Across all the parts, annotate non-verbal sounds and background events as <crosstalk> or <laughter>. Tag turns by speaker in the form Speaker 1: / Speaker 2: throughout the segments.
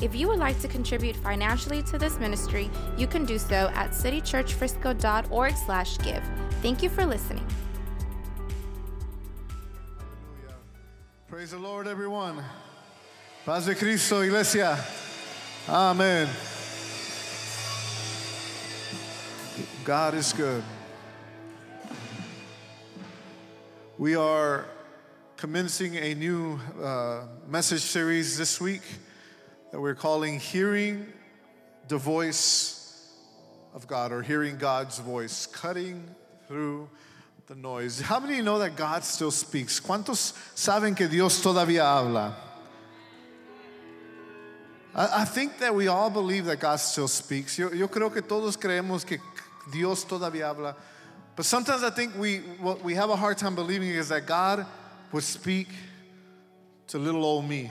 Speaker 1: If you would like to contribute financially to this ministry, you can do so at citychurchfrisco.org slash give. Thank you for listening.
Speaker 2: Praise the Lord, everyone. Paz de Cristo, iglesia. Amen. God is good. We are commencing a new uh, message series this week that we're calling Hearing the Voice of God or Hearing God's Voice, Cutting Through the Noise. How many know that God still speaks? ¿Cuántos saben que Dios todavía habla? I, think that we all believe that God still speaks. Yo, yo creo que todos creemos que Dios todavía habla. But sometimes I think we, what we have a hard time believing is that God would speak to little old me.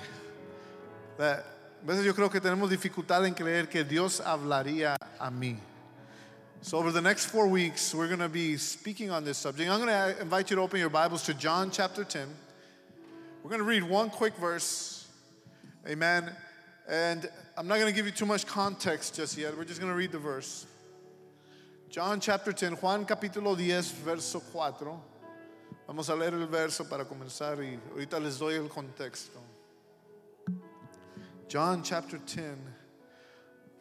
Speaker 2: That, a veces yo creo que tenemos dificultad en creer que Dios hablaría a mí. So, over the next four weeks, we're going to be speaking on this subject. I'm going to invite you to open your Bibles to John chapter 10. We're going to read one quick verse. Amen. And I'm not going to give you too much context just yet. We're just going to read the verse. John chapter 10, Juan capítulo 10, verso 4. Vamos a leer el verso para comenzar y ahorita les doy el contexto. John chapter 10,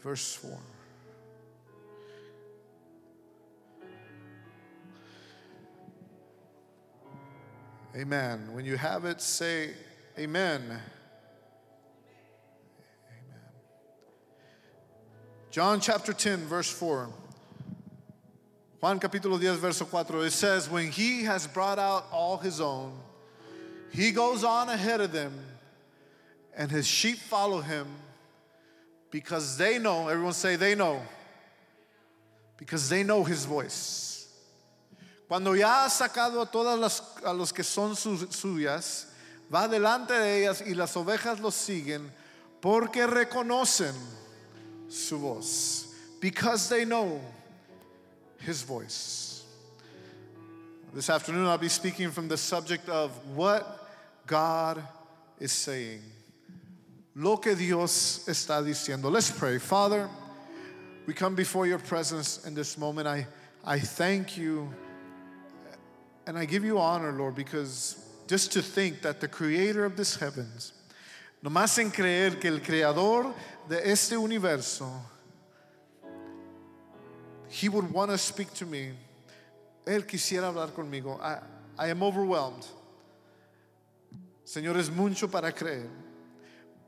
Speaker 2: verse 4. Amen. When you have it, say amen. Amen. John chapter 10, verse 4. Juan capítulo 10, verso 4. It says, When he has brought out all his own, he goes on ahead of them, and his sheep follow him because they know, everyone say, they know, because they know his voice. Cuando ya ha sacado a todas las, a los que son suyas, va delante de ellas y las ovejas los siguen porque reconocen su voz, because they know his voice. This afternoon, I'll be speaking from the subject of what God is saying. Lo que Dios está diciendo. Let's pray. Father, we come before your presence in this moment. I, I thank you and I give you honor, Lord, because just to think that the creator of this heavens, nomás en creer que el creador de este universo, he would want to speak to me. Él quisiera hablar conmigo. I, I am overwhelmed. Señor, es mucho para creer.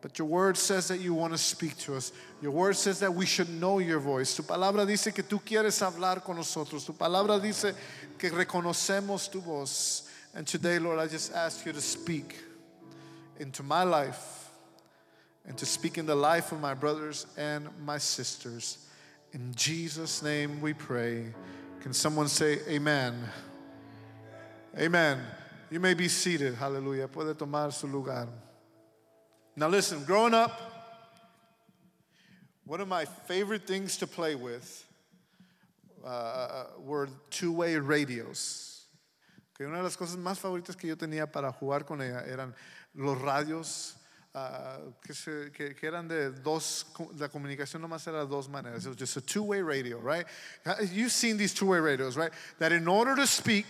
Speaker 2: But your word says that you want to speak to us. Your word says that we should know your voice. Tu palabra dice que tú quieres hablar con nosotros. Tu palabra dice que reconocemos tu voz. And today, Lord, I just ask you to speak into my life and to speak in the life of my brothers and my sisters. In Jesus' name we pray. Can someone say amen? Amen. You may be seated. Hallelujah. Puede tomar su lugar. Now, listen, growing up, one of my favorite things to play with uh, were two way radios. Que una de las cosas más favoritas que yo tenía para jugar con ella eran los radios uh, que, se- que- que eran de dos, la comunicación nomás era de dos maneras. It was just a two way radio, right? You've seen these two way radios, right? That in order to speak,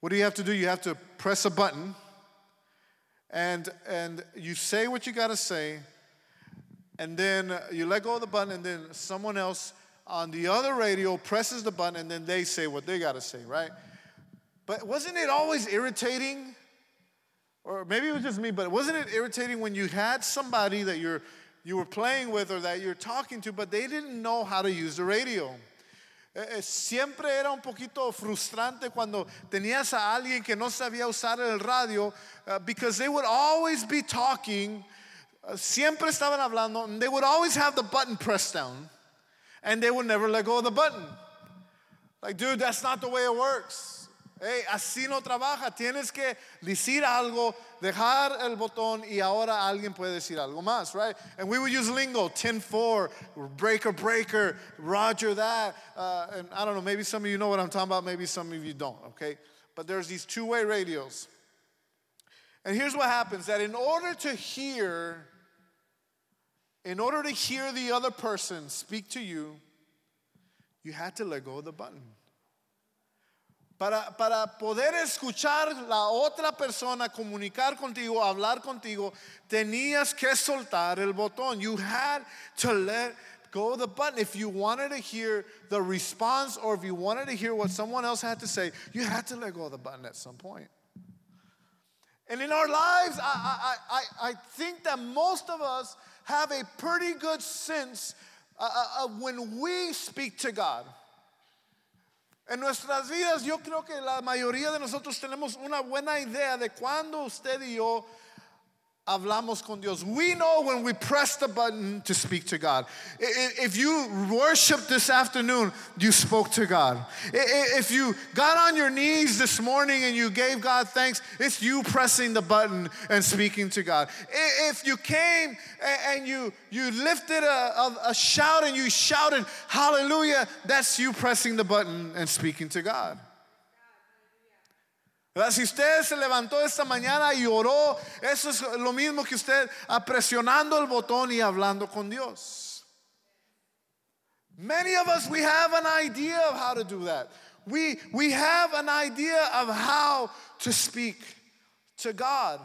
Speaker 2: what do you have to do? You have to press a button and and you say what you got to say and then you let go of the button and then someone else on the other radio presses the button and then they say what they got to say right? But wasn't it always irritating? Or maybe it was just me but wasn't it irritating when you had somebody that you're you were playing with or that you're talking to but they didn't know how to use the radio Eh, eh, Siempre era un poquito frustrante cuando tenías a alguien que no sabía usar el radio uh, because they would always be talking uh, siempre estaban hablando, and they would always have the button pressed down, and they would never let go of the button. Like, dude, that's not the way it works. Hey, así no trabaja. Tienes que decir algo, dejar el botón y ahora alguien puede decir algo más, right? And we would use lingo, 10-4, breaker, breaker, roger that. Uh, and I don't know, maybe some of you know what I'm talking about, maybe some of you don't, okay? But there's these two-way radios. And here's what happens, that in order to hear, in order to hear the other person speak to you, you had to let go of the button. Para, para poder escuchar la otra persona, comunicar contigo, hablar contigo, tenías que soltar el botón. You had to let go of the button. If you wanted to hear the response or if you wanted to hear what someone else had to say, you had to let go of the button at some point. And in our lives, I, I, I, I think that most of us have a pretty good sense uh, uh, of when we speak to God. En nuestras vidas yo creo que la mayoría de nosotros tenemos una buena idea de cuando usted y yo hablamos con Dios. We know when we press the button to speak to God. If you worship this afternoon, you spoke to God. If you got on your knees this morning and you gave God thanks, it's you pressing the button and speaking to God. If you came and you, you lifted a, a, a shout and you shouted, Hallelujah, that's you pressing the button and speaking to God. Si usted se levantó esta mañana y oró, eso es lo mismo que usted presionando el botón y hablando con Dios. Many of us, we have an idea of how to do that. We, we have an idea of how to speak to God.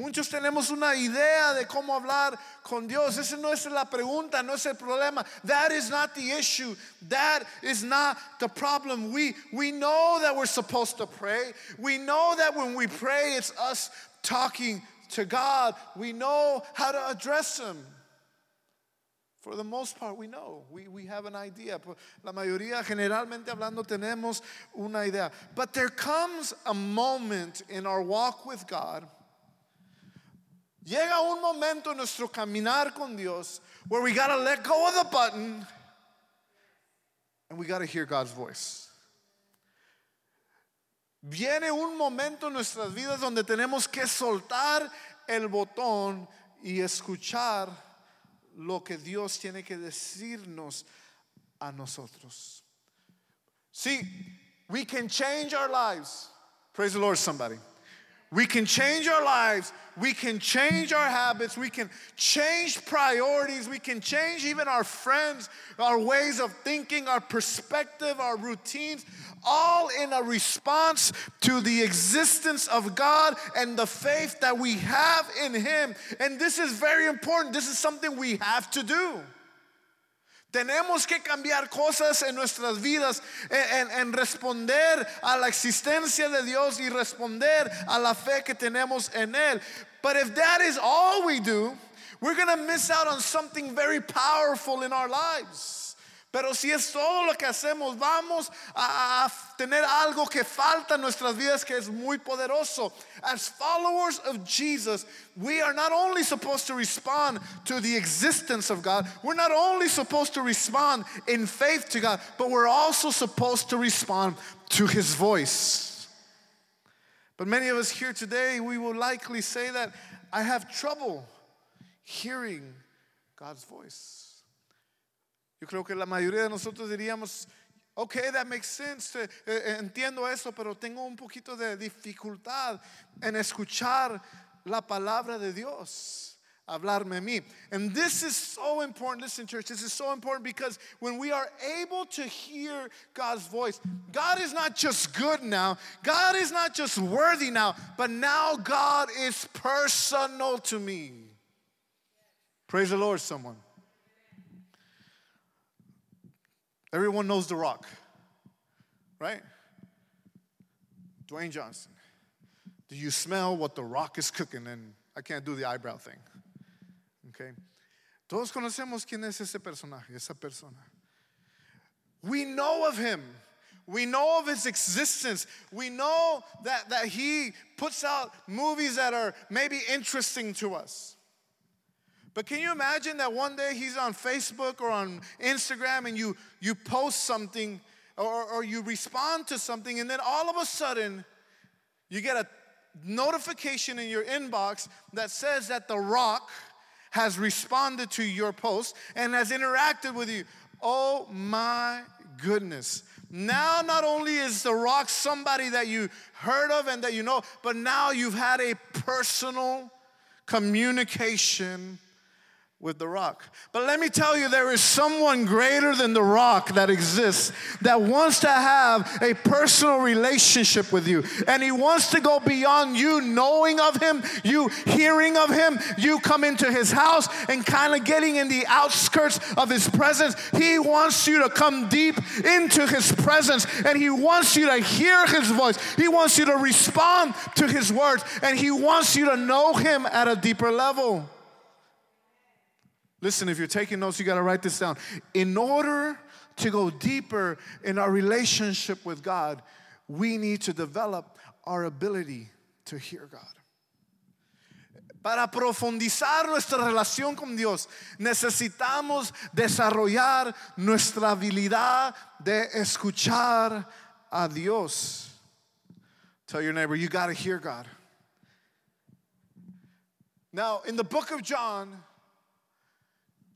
Speaker 2: Muchos tenemos una idea de cómo hablar con Dios. Esa no es la pregunta, no es el problema. That is not the issue. That is not the problem. We, we know that we're supposed to pray. We know that when we pray, it's us talking to God. We know how to address Him. For the most part, we know. We, we have an idea. La mayoría, generalmente hablando, tenemos una idea. But there comes a moment in our walk with God Llega un momento en nuestro caminar con Dios where we got to let go of the button and we got to hear God's voice. Viene un momento en nuestras vidas donde tenemos que soltar el botón y escuchar lo que Dios tiene que decirnos a nosotros. See, we can change our lives. Praise the Lord, somebody. We can change our lives. We can change our habits. We can change priorities. We can change even our friends, our ways of thinking, our perspective, our routines, all in a response to the existence of God and the faith that we have in Him. And this is very important. This is something we have to do. Tenemos que cambiar cosas en nuestras vidas, en, en, responder a la existencia de Dios y responder a la fe que tenemos en Él. But if that is all we do, we're going to miss out on something very powerful in our lives. Pero si es todo lo que hacemos, vamos a, a, tener algo que falta en nuestras vidas que es muy poderoso. As followers of Jesus, we are not only supposed to respond to the existence of God, we're not only supposed to respond in faith to God, but we're also supposed to respond to His voice. But many of us here today, we will likely say that I have trouble hearing God's voice. Yo creo que la mayoría de nosotros diríamos, ok, that makes sense, eh, eh, entiendo eso, pero tengo un poquito de dificultad en escuchar la palabra de Dios. Hablarme a mí. And this is so important. Listen, church, this is so important because when we are able to hear God's voice, God is not just good now, God is not just worthy now, but now God is personal to me. Praise the Lord, someone. Everyone knows The Rock, right? Dwayne Johnson. Do you smell what The Rock is cooking? And I can't do the eyebrow thing. Okay? Todos conocemos quién es ese personaje, esa persona. We know of him. We know of his existence. We know that, that he puts out movies that are maybe interesting to us. But can you imagine that one day he's on Facebook or on Instagram and you, you post something or, or you respond to something, and then all of a sudden you get a notification in your inbox that says that The Rock has responded to your post and has interacted with you. Oh my goodness. Now, not only is The Rock somebody that you heard of and that you know, but now you've had a personal communication with the rock. But let me tell you, there is someone greater than the rock that exists that wants to have a personal relationship with you. And he wants to go beyond you knowing of him, you hearing of him, you come into his house and kind of getting in the outskirts of his presence. He wants you to come deep into his presence and he wants you to hear his voice. He wants you to respond to his words and he wants you to know him at a deeper level. Listen, if you're taking notes, you got to write this down. In order to go deeper in our relationship with God, we need to develop our ability to hear God. Para profundizar nuestra relación con Dios, necesitamos desarrollar nuestra habilidad de escuchar a Dios. Tell your neighbor, you got to hear God. Now, in the book of John,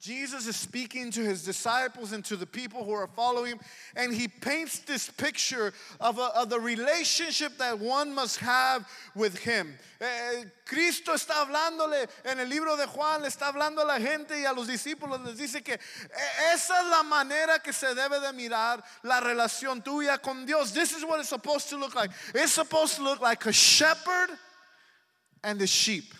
Speaker 2: Jesus is speaking to his disciples and to the people who are following him, and he paints this picture of, a, of the relationship that one must have with him. Eh, Cristo está hablándole en el libro de Juan, le está hablando a la gente y a los discípulos, les dice que eh, esa es la manera que se debe de mirar la relación tuya con Dios. This is what it's supposed to look like. It's supposed to look like a shepherd and a sheep.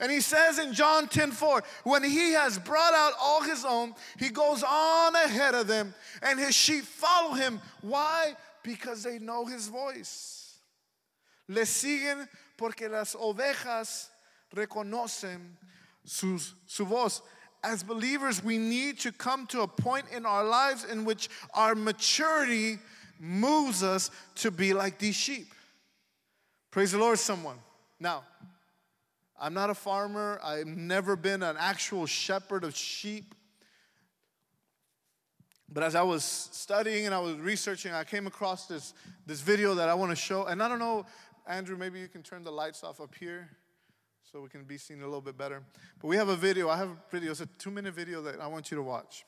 Speaker 2: And he says in John 10 4, when he has brought out all his own, he goes on ahead of them, and his sheep follow him. Why? Because they know his voice. Le siguen porque las ovejas reconocen su, su voz. As believers, we need to come to a point in our lives in which our maturity moves us to be like these sheep. Praise the Lord, someone. Now, I'm not a farmer. I've never been an actual shepherd of sheep. But as I was studying and I was researching, I came across this, this video that I want to show. And I don't know, Andrew, maybe you can turn the lights off up here so we can be seen a little bit better. But we have a video. I have a video. It's a two minute video that I want you to watch.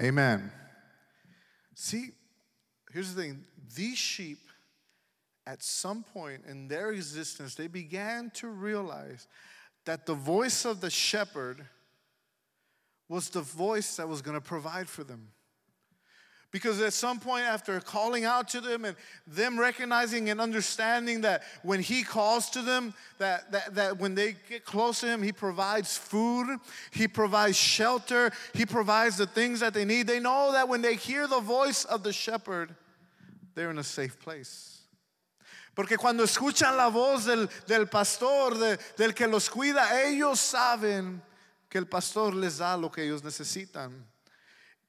Speaker 2: Amen. See, here's the thing these sheep, at some point in their existence, they began to realize that the voice of the shepherd was the voice that was going to provide for them. Because at some point, after calling out to them and them recognizing and understanding that when He calls to them, that, that, that when they get close to Him, He provides food, He provides shelter, He provides the things that they need. They know that when they hear the voice of the shepherd, they're in a safe place. Porque cuando escuchan la voz del, del pastor, de, del que los cuida, ellos saben que el pastor les da lo que ellos necesitan.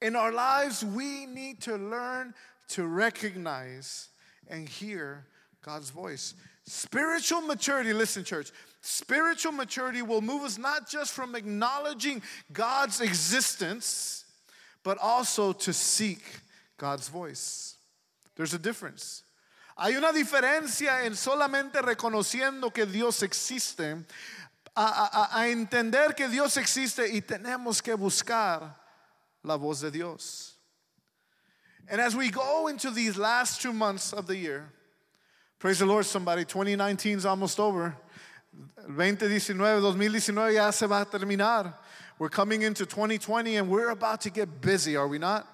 Speaker 2: In our lives, we need to learn to recognize and hear God's voice. Spiritual maturity, listen, church, spiritual maturity will move us not just from acknowledging God's existence, but also to seek God's voice. There's a difference. Hay una diferencia en solamente reconociendo que Dios existe, a, a, a entender que Dios existe y tenemos que buscar la voz de Dios. And as we go into these last two months of the year, praise the Lord, somebody, 2019 is almost over. 2019, 2019 ya se va a terminar. We're coming into 2020 and we're about to get busy, are we not?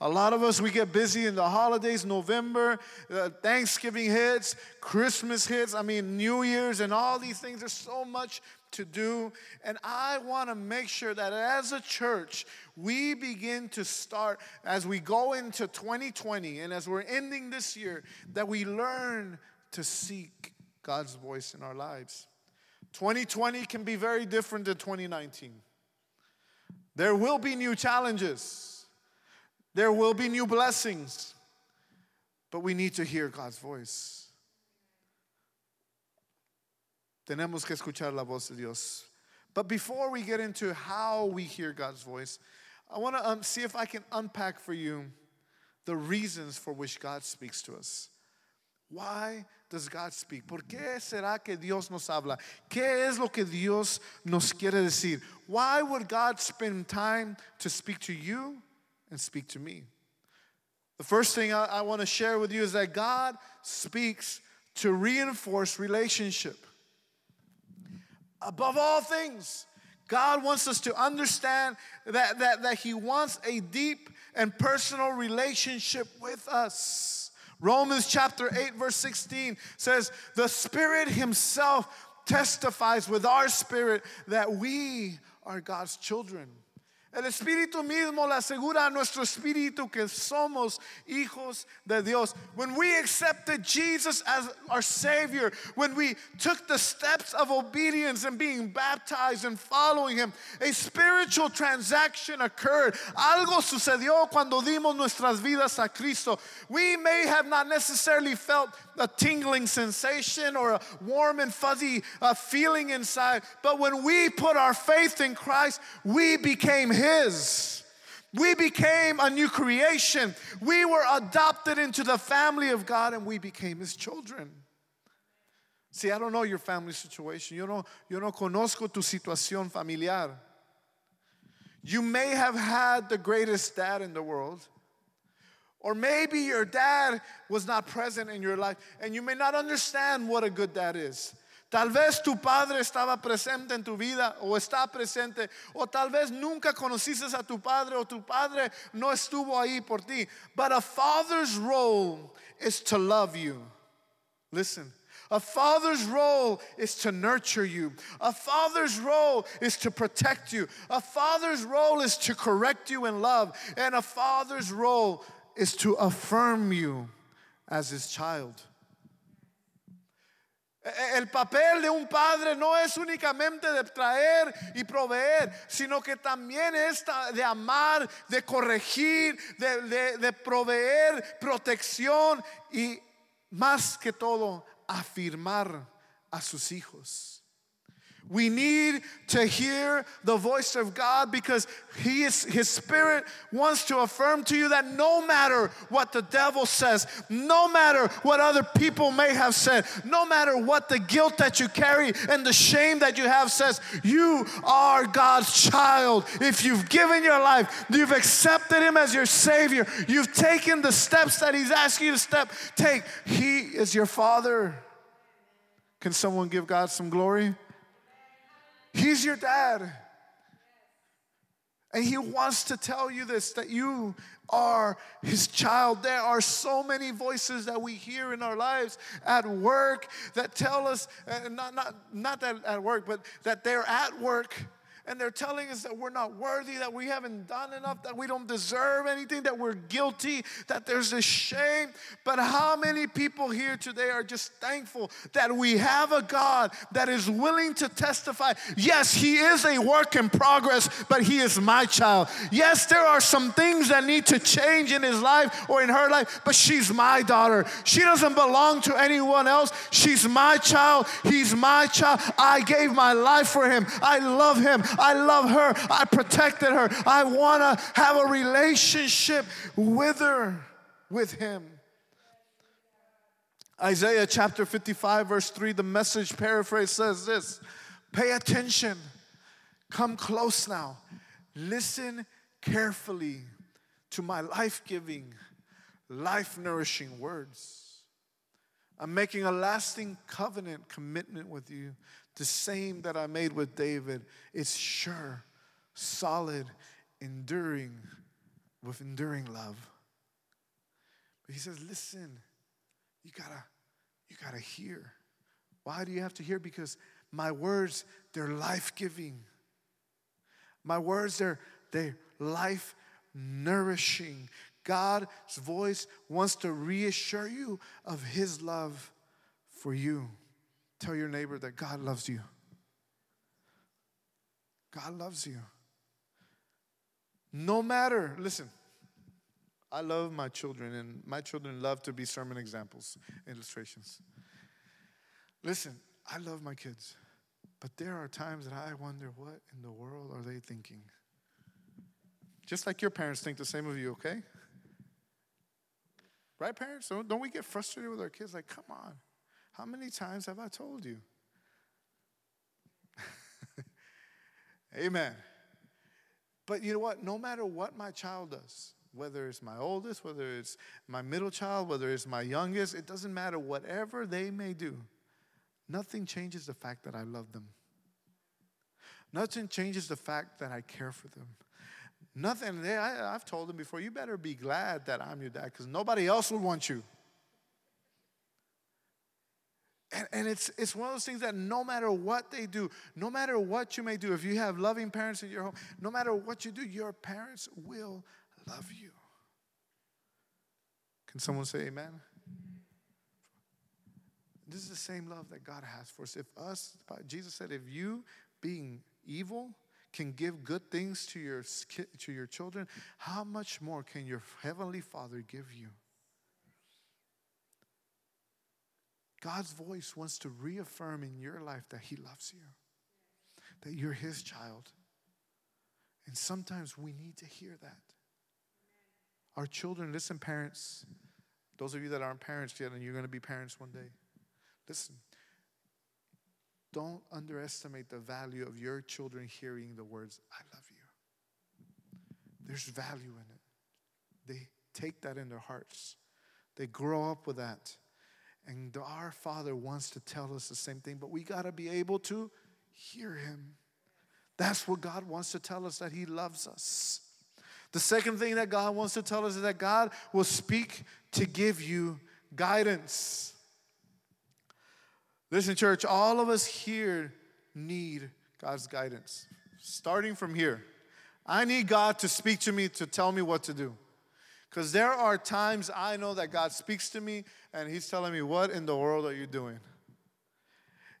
Speaker 2: A lot of us, we get busy in the holidays, November, uh, Thanksgiving hits, Christmas hits, I mean, New Year's, and all these things. There's so much to do. And I want to make sure that as a church, we begin to start as we go into 2020 and as we're ending this year, that we learn to seek God's voice in our lives. 2020 can be very different than 2019. There will be new challenges. There will be new blessings, but we need to hear God's voice. Tenemos que escuchar la voz de Dios. But before we get into how we hear God's voice, I want to um, see if I can unpack for you the reasons for which God speaks to us. Why does God speak? ¿Por qué será que Dios nos habla? ¿Qué es lo que Dios nos quiere decir? Why would God spend time to speak to you and speak to me. The first thing I, I want to share with you is that God speaks to reinforce relationship. Above all things, God wants us to understand that, that, that He wants a deep and personal relationship with us. Romans chapter 8, verse 16 says, The Spirit Himself testifies with our spirit that we are God's children. El Espíritu mismo le asegura a nuestro espíritu que somos hijos de Dios. When we accepted Jesus as our Savior, when we took the steps of obedience and being baptized and following Him, a spiritual transaction occurred. Algo sucedió cuando dimos nuestras vidas a Cristo. We may have not necessarily felt a tingling sensation or a warm and fuzzy uh, feeling inside, but when we put our faith in Christ, we became His. We became a new creation. We were adopted into the family of God and we became His children. See, I don't know your family situation. Yo no, yo no conozco tu situación familiar. You may have had the greatest dad in the world. Or maybe your dad was not present in your life and you may not understand what a good dad is. Tal vez tu padre estaba presente en tu vida o está presente, o tal vez nunca conociste a tu padre o tu padre no estuvo ahí por ti. But a father's role is to love you. Listen. A father's role is to nurture you. A father's role is to protect you. A father's role is to correct you in love. And a father's role is to affirm you as his child. El papel de un padre no es únicamente de traer y proveer, sino que también es de amar, de corregir, de, de proveer protección y más que todo afirmar a sus hijos. We need to hear the voice of God because he is, His Spirit wants to affirm to you that no matter what the devil says, no matter what other people may have said, no matter what the guilt that you carry and the shame that you have says, you are God's child. If you've given your life, you've accepted Him as your Savior, you've taken the steps that He's asking you to step, take. He is your Father. Can someone give God some glory? He's your dad. And he wants to tell you this that you are his child. There are so many voices that we hear in our lives at work that tell us, not, not, not that at work, but that they're at work and they're telling us that we're not worthy, that we haven't done enough, that we don't deserve anything, that we're guilty, that there's a shame. But how many people here today are just thankful that we have a God that is willing to testify? Yes, He is a work in progress, but He is my child. Yes, there are some things that need to change in His life or in her life, but she's my daughter. She doesn't belong to anyone else. She's my child. He's my child. I gave my life for Him. I love Him. I love her. I protected her. I want to have a relationship with her, with him. Isaiah chapter 55, verse 3, the message paraphrase says this Pay attention, come close now, listen carefully to my life giving, life nourishing words. I'm making a lasting covenant commitment with you the same that I made with David. It's sure, solid, enduring, with enduring love. But he says, listen, you gotta, you gotta hear. Why do you have to hear? Because my words, they're life-giving. My words, they're, they're life nourishing. God's voice wants to reassure you of his love for you. Tell your neighbor that God loves you. God loves you. No matter, listen, I love my children, and my children love to be sermon examples, illustrations. Listen, I love my kids, but there are times that I wonder what in the world are they thinking? Just like your parents think the same of you, okay? Right, parents? Don't, don't we get frustrated with our kids? Like, come on. How many times have I told you? <laughs> Amen. But you know what? No matter what my child does, whether it's my oldest, whether it's my middle child, whether it's my youngest, it doesn't matter. Whatever they may do, nothing changes the fact that I love them. Nothing changes the fact that I care for them. Nothing. They, I, have told them before, you better be glad that I'm your dad because nobody else would want you. And, and it's, it's one of those things that no matter what they do, no matter what you may do, if you have loving parents in your home, no matter what you do, your parents will love you. Can someone say amen? This is the same love that God has for us. If us, Jesus said, if you being evil can give good things to your, to your children, how much more can your heavenly Father give you? God's voice wants to reaffirm in your life that He loves you, that you're His child. And sometimes we need to hear that. Our children, listen, parents, those of you that aren't parents yet and you're going to be parents one day, listen. Don't underestimate the value of your children hearing the words, I love you. There's value in it. They take that in their hearts, they grow up with that. And our Father wants to tell us the same thing, but we got to be able to hear Him. That's what God wants to tell us that He loves us. The second thing that God wants to tell us is that God will speak to give you guidance. Listen, church, all of us here need God's guidance. Starting from here, I need God to speak to me to tell me what to do. Because there are times I know that God speaks to me and He's telling me, What in the world are you doing?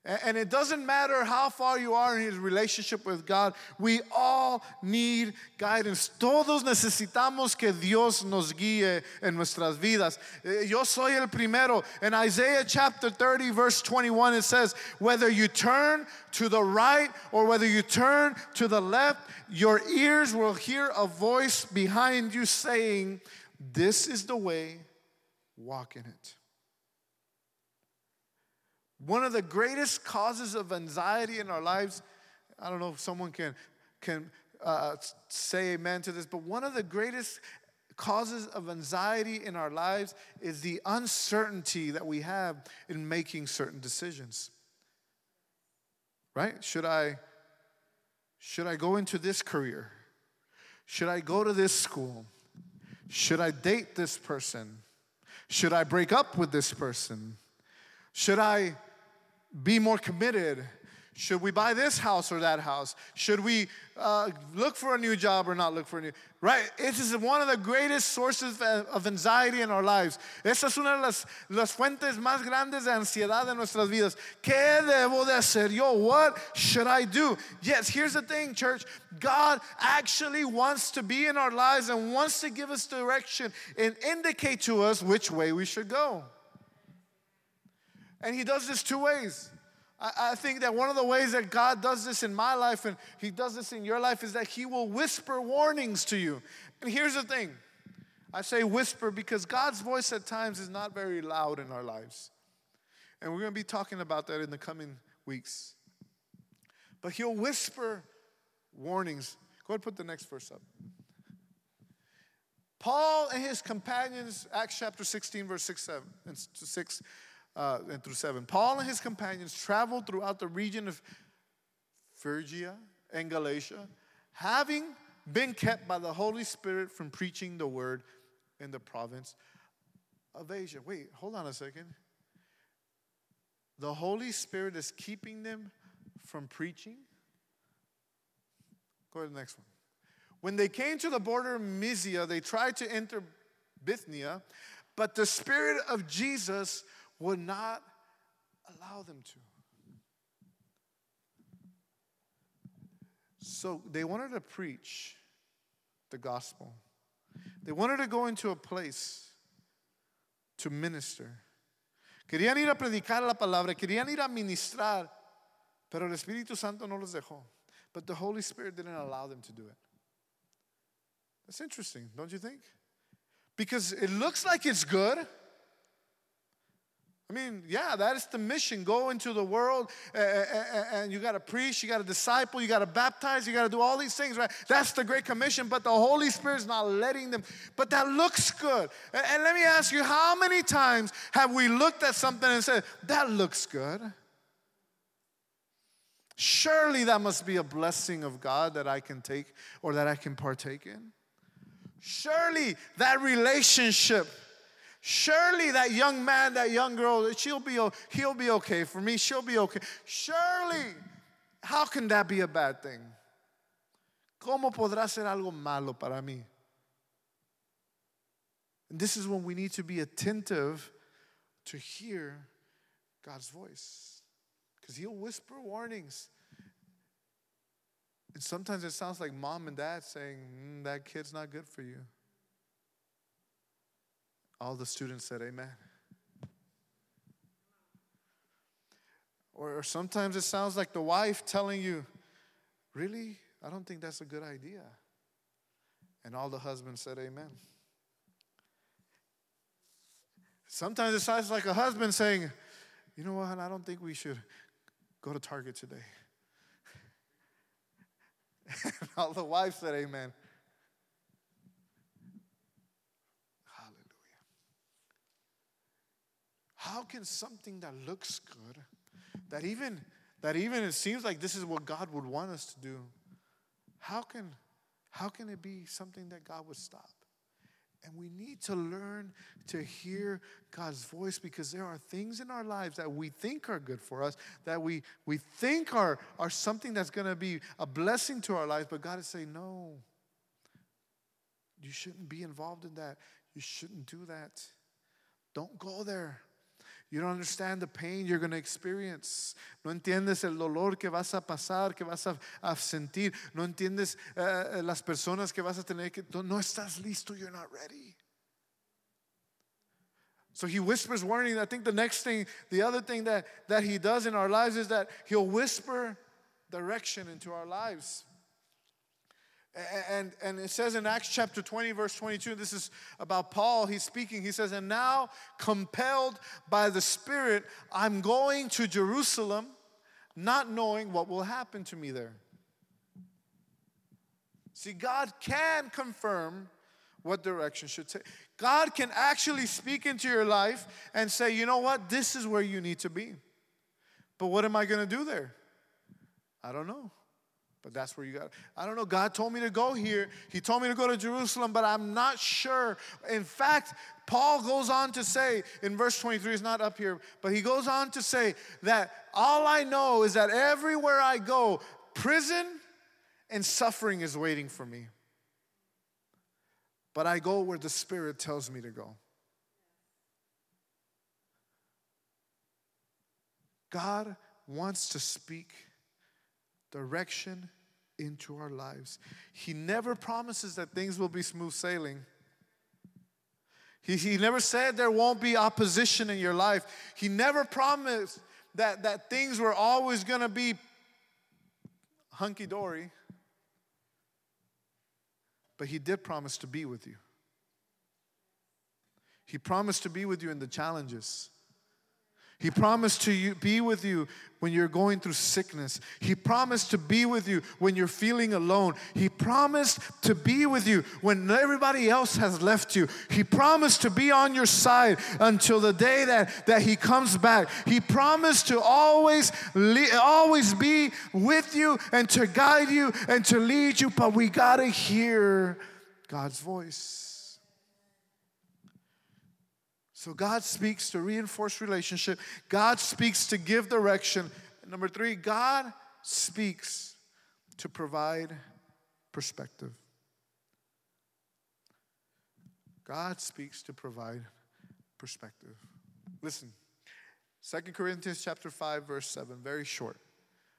Speaker 2: And it doesn't matter how far you are in his relationship with God, we all need guidance. Todos necesitamos que Dios nos guíe en nuestras vidas. Eh, yo soy el primero. In Isaiah chapter 30, verse 21, it says, Whether you turn to the right or whether you turn to the left, your ears will hear a voice behind you saying, This is the way, walk in it. One of the greatest causes of anxiety in our lives, I don't know if someone can, can uh, say amen to this, but one of the greatest causes of anxiety in our lives is the uncertainty that we have in making certain decisions. Right? Should I should I go into this career? Should I go to this school? Should I date this person? Should I break up with this person? Should I be more committed? Should we buy this house or that house? Should we uh, look for a new job or not look for a new? Right? It is one of the greatest sources of anxiety in our lives. Esa es una de las, las fuentes más grandes de ansiedad en nuestras vidas. ¿Qué debo de hacer yo? What should I do? Yes, here's the thing, church. God actually wants to be in our lives and wants to give us direction and indicate to us which way we should go. And He does this two ways. I, I think that one of the ways that God does this in my life and He does this in your life is that He will whisper warnings to you. And here's the thing I say whisper because God's voice at times is not very loud in our lives. And we're going to be talking about that in the coming weeks. But He'll whisper warnings. Go ahead and put the next verse up. Paul and his companions, Acts chapter 16, verse 6, 7, and 6 uh, and through 7. Paul and his companions traveled throughout the region of Phrygia and Galatia, having been kept by the Holy Spirit from preaching the word in the province of Asia. Wait, hold on a second. The Holy Spirit is keeping them from preaching. Go to the next one. When they came to the border of Mysia, they tried to enter Bithynia, but the Spirit of Jesus would not allow them to. So they wanted to preach the gospel. They wanted to go into a place to minister. Querían ir a predicar la palabra, querían ir a ministrar, pero el Espíritu Santo no los dejó. But the Holy Spirit didn't allow them to do it. That's interesting, don't you think? Because it looks like it's good. I mean, yeah, that is the mission. Go into the world and you got to preach, you got to disciple, you got to baptize, you got to do all these things, right? That's the Great Commission, but the Holy Spirit's not letting them. But that looks good. And let me ask you, how many times have we looked at something and said, that looks good? Surely that must be a blessing of God that I can take or that I can partake in. Surely that relationship Surely that young man, that young girl, she'll be, he'll be okay. For me, she'll be okay. Surely, how can that be a bad thing? ¿Cómo podrá ser algo malo para mí? And this is when we need to be attentive to hear God's voice. Because He'll whisper warnings. And sometimes it sounds like mom and dad saying, mm, That kid's not good for you. All the students said, Amen. Or, or sometimes it sounds like the wife telling you, Really? I don't think that's a good idea. And all the husbands said, Amen. Sometimes it sounds like a husband saying, You know what? I don't think we should go to Target today. <laughs> and all the wives said, Amen. How can something that looks good, that even that even it seems like this is what God would want us to do, how can how can it be something that God would stop? And we need to learn to hear God's voice because there are things in our lives that we think are good for us, that we, we think are, are something that's going to be a blessing to our lives, but God is saying, no, you shouldn't be involved in that. You shouldn't do that. Don't go there. You don't understand the pain you're going to experience. No entiendes el dolor que vas a pasar, que vas a, a sentir. No entiendes uh, las personas que vas a tener que. No estás listo, you're not ready. So he whispers warning. I think the next thing, the other thing that, that he does in our lives is that he'll whisper direction into our lives. And, and it says in Acts chapter 20, verse 22, this is about Paul. He's speaking. He says, And now, compelled by the Spirit, I'm going to Jerusalem, not knowing what will happen to me there. See, God can confirm what direction should take. God can actually speak into your life and say, you know what, this is where you need to be. But what am I going to do there? I don't know But that's where you got. I don't know. God told me to go here. He told me to go to Jerusalem, but I'm not sure. In fact, Paul goes on to say in verse 23, it's not up here, but he goes on to say that all I know is that everywhere I go, prison and suffering is waiting for me. But I go where the Spirit tells me to go. God wants to speak direction into our lives. He never promises that things will be smooth sailing. He, he never said there won't be opposition in your life. He never promised that, that things were always going to be hunky dory. But He did promise to be with you. He promised to be with you in the challenges. He promised to you, be with you when you're going through sickness. He promised to be with you when you're feeling alone. He promised to be with you when everybody else has left you. He promised to be on your side until the day that, that He comes back. He promised to always, always be with you and to guide you and to lead you, but we got to hear God's voice. So God speaks to reinforce relationship. God speaks to give direction. Number three, God speaks to provide perspective. God speaks to provide perspective. Listen, Second Corinthians chapter 5, verse 7, very short.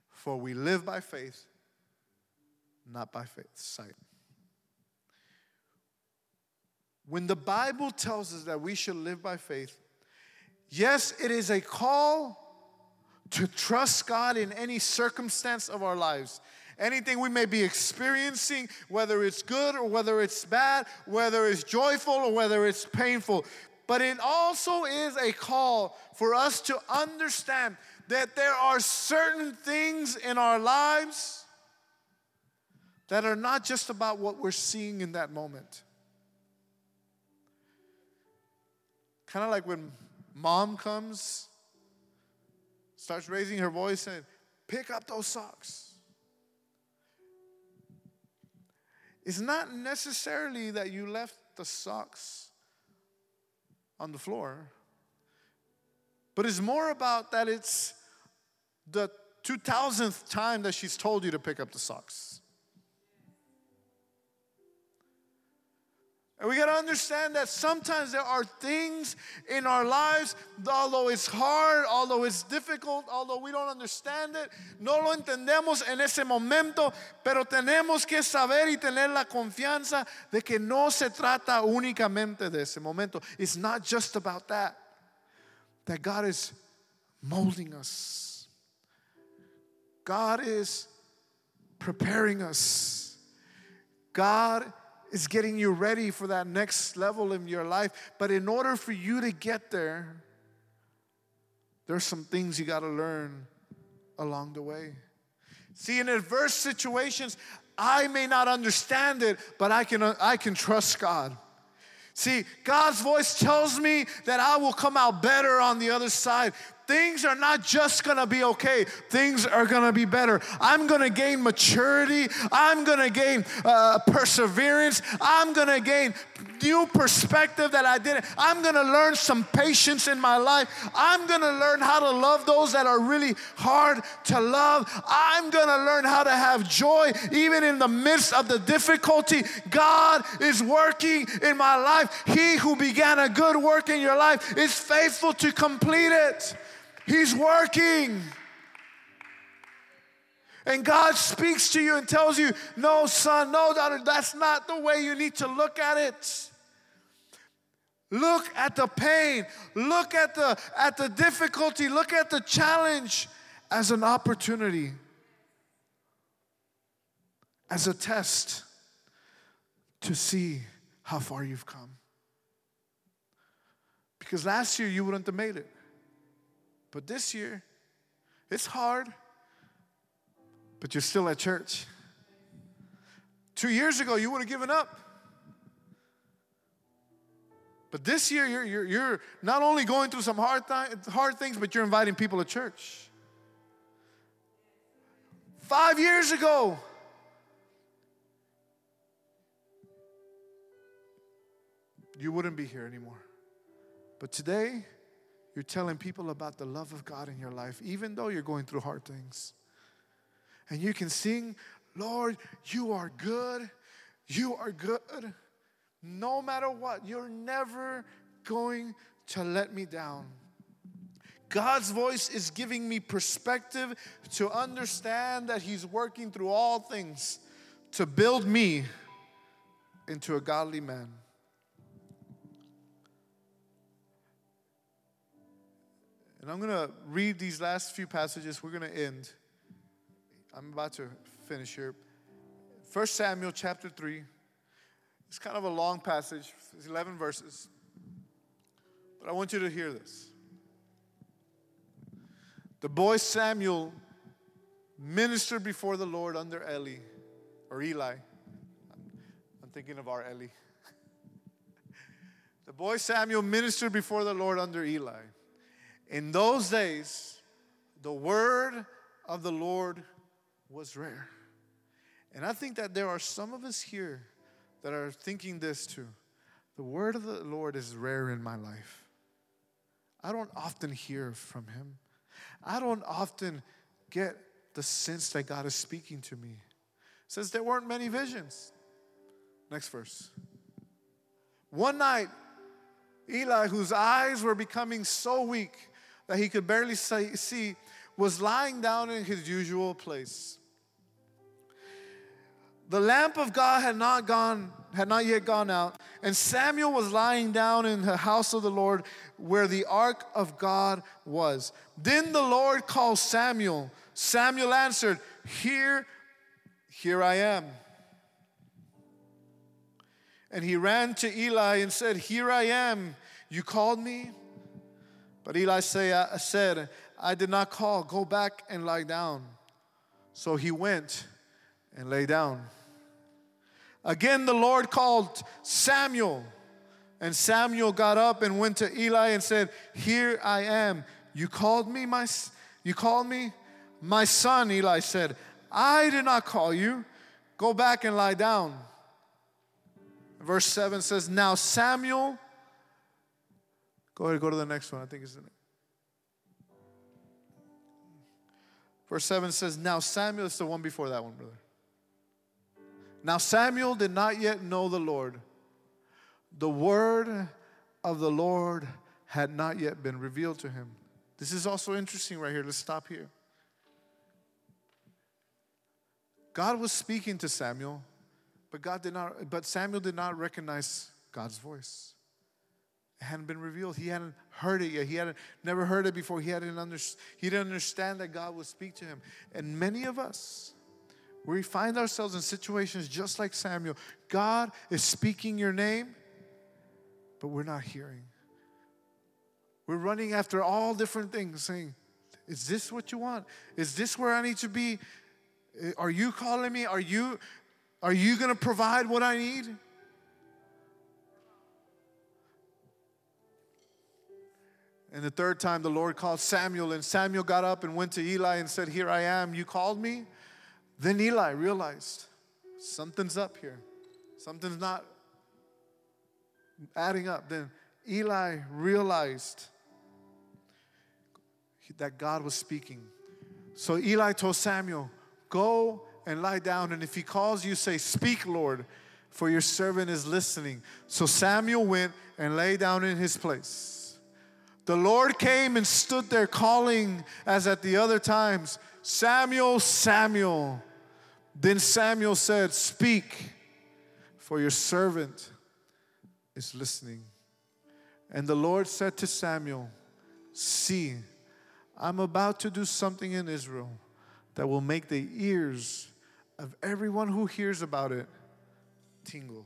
Speaker 2: For we live by faith, not by faith, sight. When the Bible tells us that we should live by faith, yes, it is a call to trust God in any circumstance of our lives. Anything we may be experiencing, whether it's good or whether it's bad, whether it's joyful or whether it's painful. But it also is a call for us to understand that there are certain things in our lives that are not just about what we're seeing in that moment. Kind of like when mom comes, starts raising her voice and pick up those socks. It's not necessarily that you left the socks on the floor, but it's more about that it's the 2000th time that she's told you to pick up the socks. And we got to understand that sometimes there are things in our lives, although it's hard, although it's difficult, although we don't understand it, no lo entendemos en ese momento, pero tenemos que saber y tener la confianza de que no se trata únicamente de ese momento. It's not just about that. That God is molding us. God is preparing us. God is getting you ready for that next level in your life. But in order for you to get there, there's some things you got to learn along the way. See, in adverse situations, I may not understand it, but I can, I can trust God. See, God's voice tells me that I will come out better on the other side things are not just gonna be okay, things are gonna be better. I'm gonna gain maturity, I'm gonna gain uh, perseverance, I'm gonna gain new perspective that I didn't. I'm gonna learn some patience in my life. I'm gonna learn how to love those that are really hard to love. I'm gonna learn how to have joy even in the midst of the difficulty. God is working in my life. He who began a good work in your life is faithful to complete it. He's working. And God speaks to you and tells you, no, son, no, daughter, that's not the way you need to look at it. Look at the pain, look at the, at the difficulty, look at the challenge as an opportunity, as a test to see how far you've come. Because last year you wouldn't have made it. But this year, it's hard, but you're still at church. Two years ago, you would have given up. But this year, you're, you're, you're not only going through some hard, th- hard things, but you're inviting people to church. Five years ago, you wouldn't be here anymore. But today, you're telling people about the love of God in your life, even though you're going through hard things. And you can sing, Lord, you are good. You are good. No matter what, you're never going to let me down. God's voice is giving me perspective to understand that He's working through all things to build me into a godly man. And I'm going to read these last few passages. We're going to end. I'm about to finish here. 1 Samuel chapter 3. It's kind of a long passage, it's 11 verses. But I want you to hear this. The boy Samuel ministered before the Lord under Eli or Eli. I'm thinking of our Eli. <laughs> the boy Samuel ministered before the Lord under Eli. In those days, the word of the Lord was rare. And I think that there are some of us here that are thinking this too. The word of the Lord is rare in my life. I don't often hear from him. I don't often get the sense that God is speaking to me. It says there weren't many visions. Next verse. One night, Eli, whose eyes were becoming so weak that he could barely see, was lying down in his usual place. The lamp of God had not gone, had not yet gone out, and Samuel was lying down in the house of the Lord where the ark of God was. Then the Lord called Samuel. Samuel answered, Here, here I am. And he ran to Eli and said, Here I am. You called me? But Eli I uh, said, I did not call. Go back and lie down. So he went and lay down. Again, the Lord called Samuel. And Samuel got up and went to Eli and said, Here I am. You called me, my, you called me? My son, Eli said, I did not call you. Go back and lie down. Verse 7 says, Now Samuel, go ahead, go to the next one. I think it's the next. Verse 7 says, Now Samuel, it's the one before that one, brother. Now Samuel did not yet know the Lord. The word of the Lord had not yet been revealed to him. This is also interesting right here. Let's stop here. God was speaking to Samuel, but God did not but Samuel did not recognize God's voice. It hadn't been revealed. He hadn't heard it yet. He hadn't never heard it before. He hadn't under, he didn't understand that God would speak to him. And many of us we find ourselves in situations just like Samuel. God is speaking your name, but we're not hearing. We're running after all different things, saying, Is this what you want? Is this where I need to be? Eh, are you calling me? Are you, are you going to provide what I need? And the third time, the Lord called Samuel, and Samuel got up and went to Eli and said, Here I am. You called me? Then Eli realized something's up here. Something's not adding up. Then Eli realized that God was speaking. So Eli told Samuel, Go and lie down, and if he calls you, say, Speak, Lord, for your servant is listening. So Samuel went and lay down in his place. The Lord came and stood there calling as at the other times, Samuel, Samuel. Then Samuel said, Speak, for your servant is listening. And the Lord said to Samuel, See, I'm about to do something in Israel that will make the ears of everyone who hears about it tingle.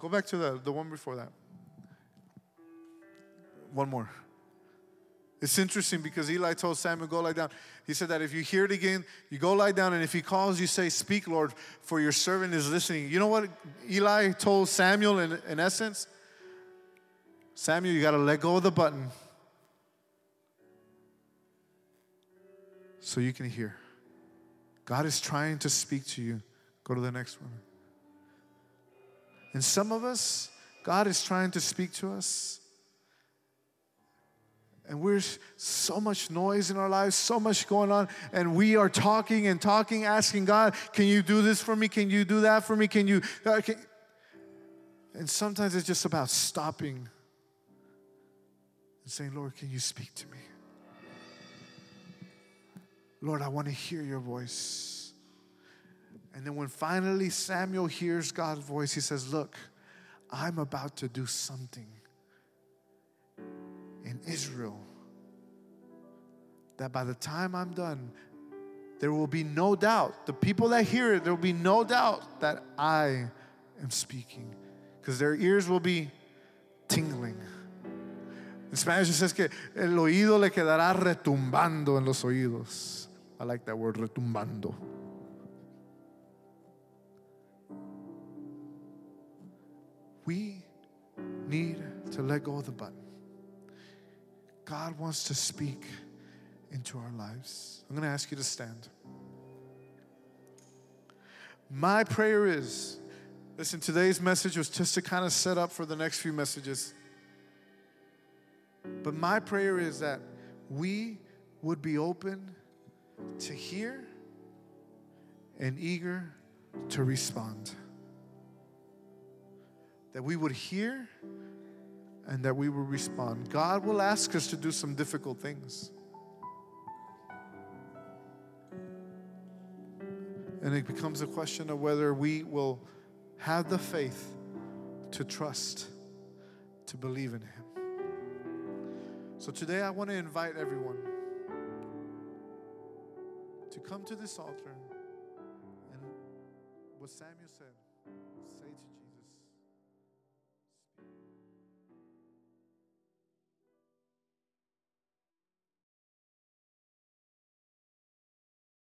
Speaker 2: Go back to the, the one before that. One more. It's interesting because Eli told Samuel, Go lie down. He said that if you hear it again, you go lie down, and if he calls, you say, Speak, Lord, for your servant is listening. You know what Eli told Samuel in, in essence? Samuel, you got to let go of the button so you can hear. God is trying to speak to you. Go to the next one. And some of us, God is trying to speak to us. And we're so much noise in our lives, so much going on, and we are talking and talking, asking God, "Can you do this for me? Can you do that for me? Can you?" Uh, can... And sometimes it's just about stopping and saying, "Lord, can you speak to me? Lord, I want to hear your voice." And then when finally Samuel hears God's voice, he says, "Look, I'm about to do something." in Israel that by the time I'm done, there will be no doubt. The people that hear it, there will be no doubt that I am speaking because their ears will be tingling. In Spanish it says que el oído le quedará retumbando en los oídos. I like that word, retumbando. We need to let go of the button. God wants to speak into our lives. I'm going to ask you to stand. My prayer is listen, today's message was just to kind of set up for the next few messages. But my prayer is that we would be open to hear and eager to respond. That we would hear and that we would respond. God will ask us to do some difficult things. And it becomes a question of whether we will have the faith to trust, to believe in Him. So today I want to invite everyone to come to this altar and what Samuel said.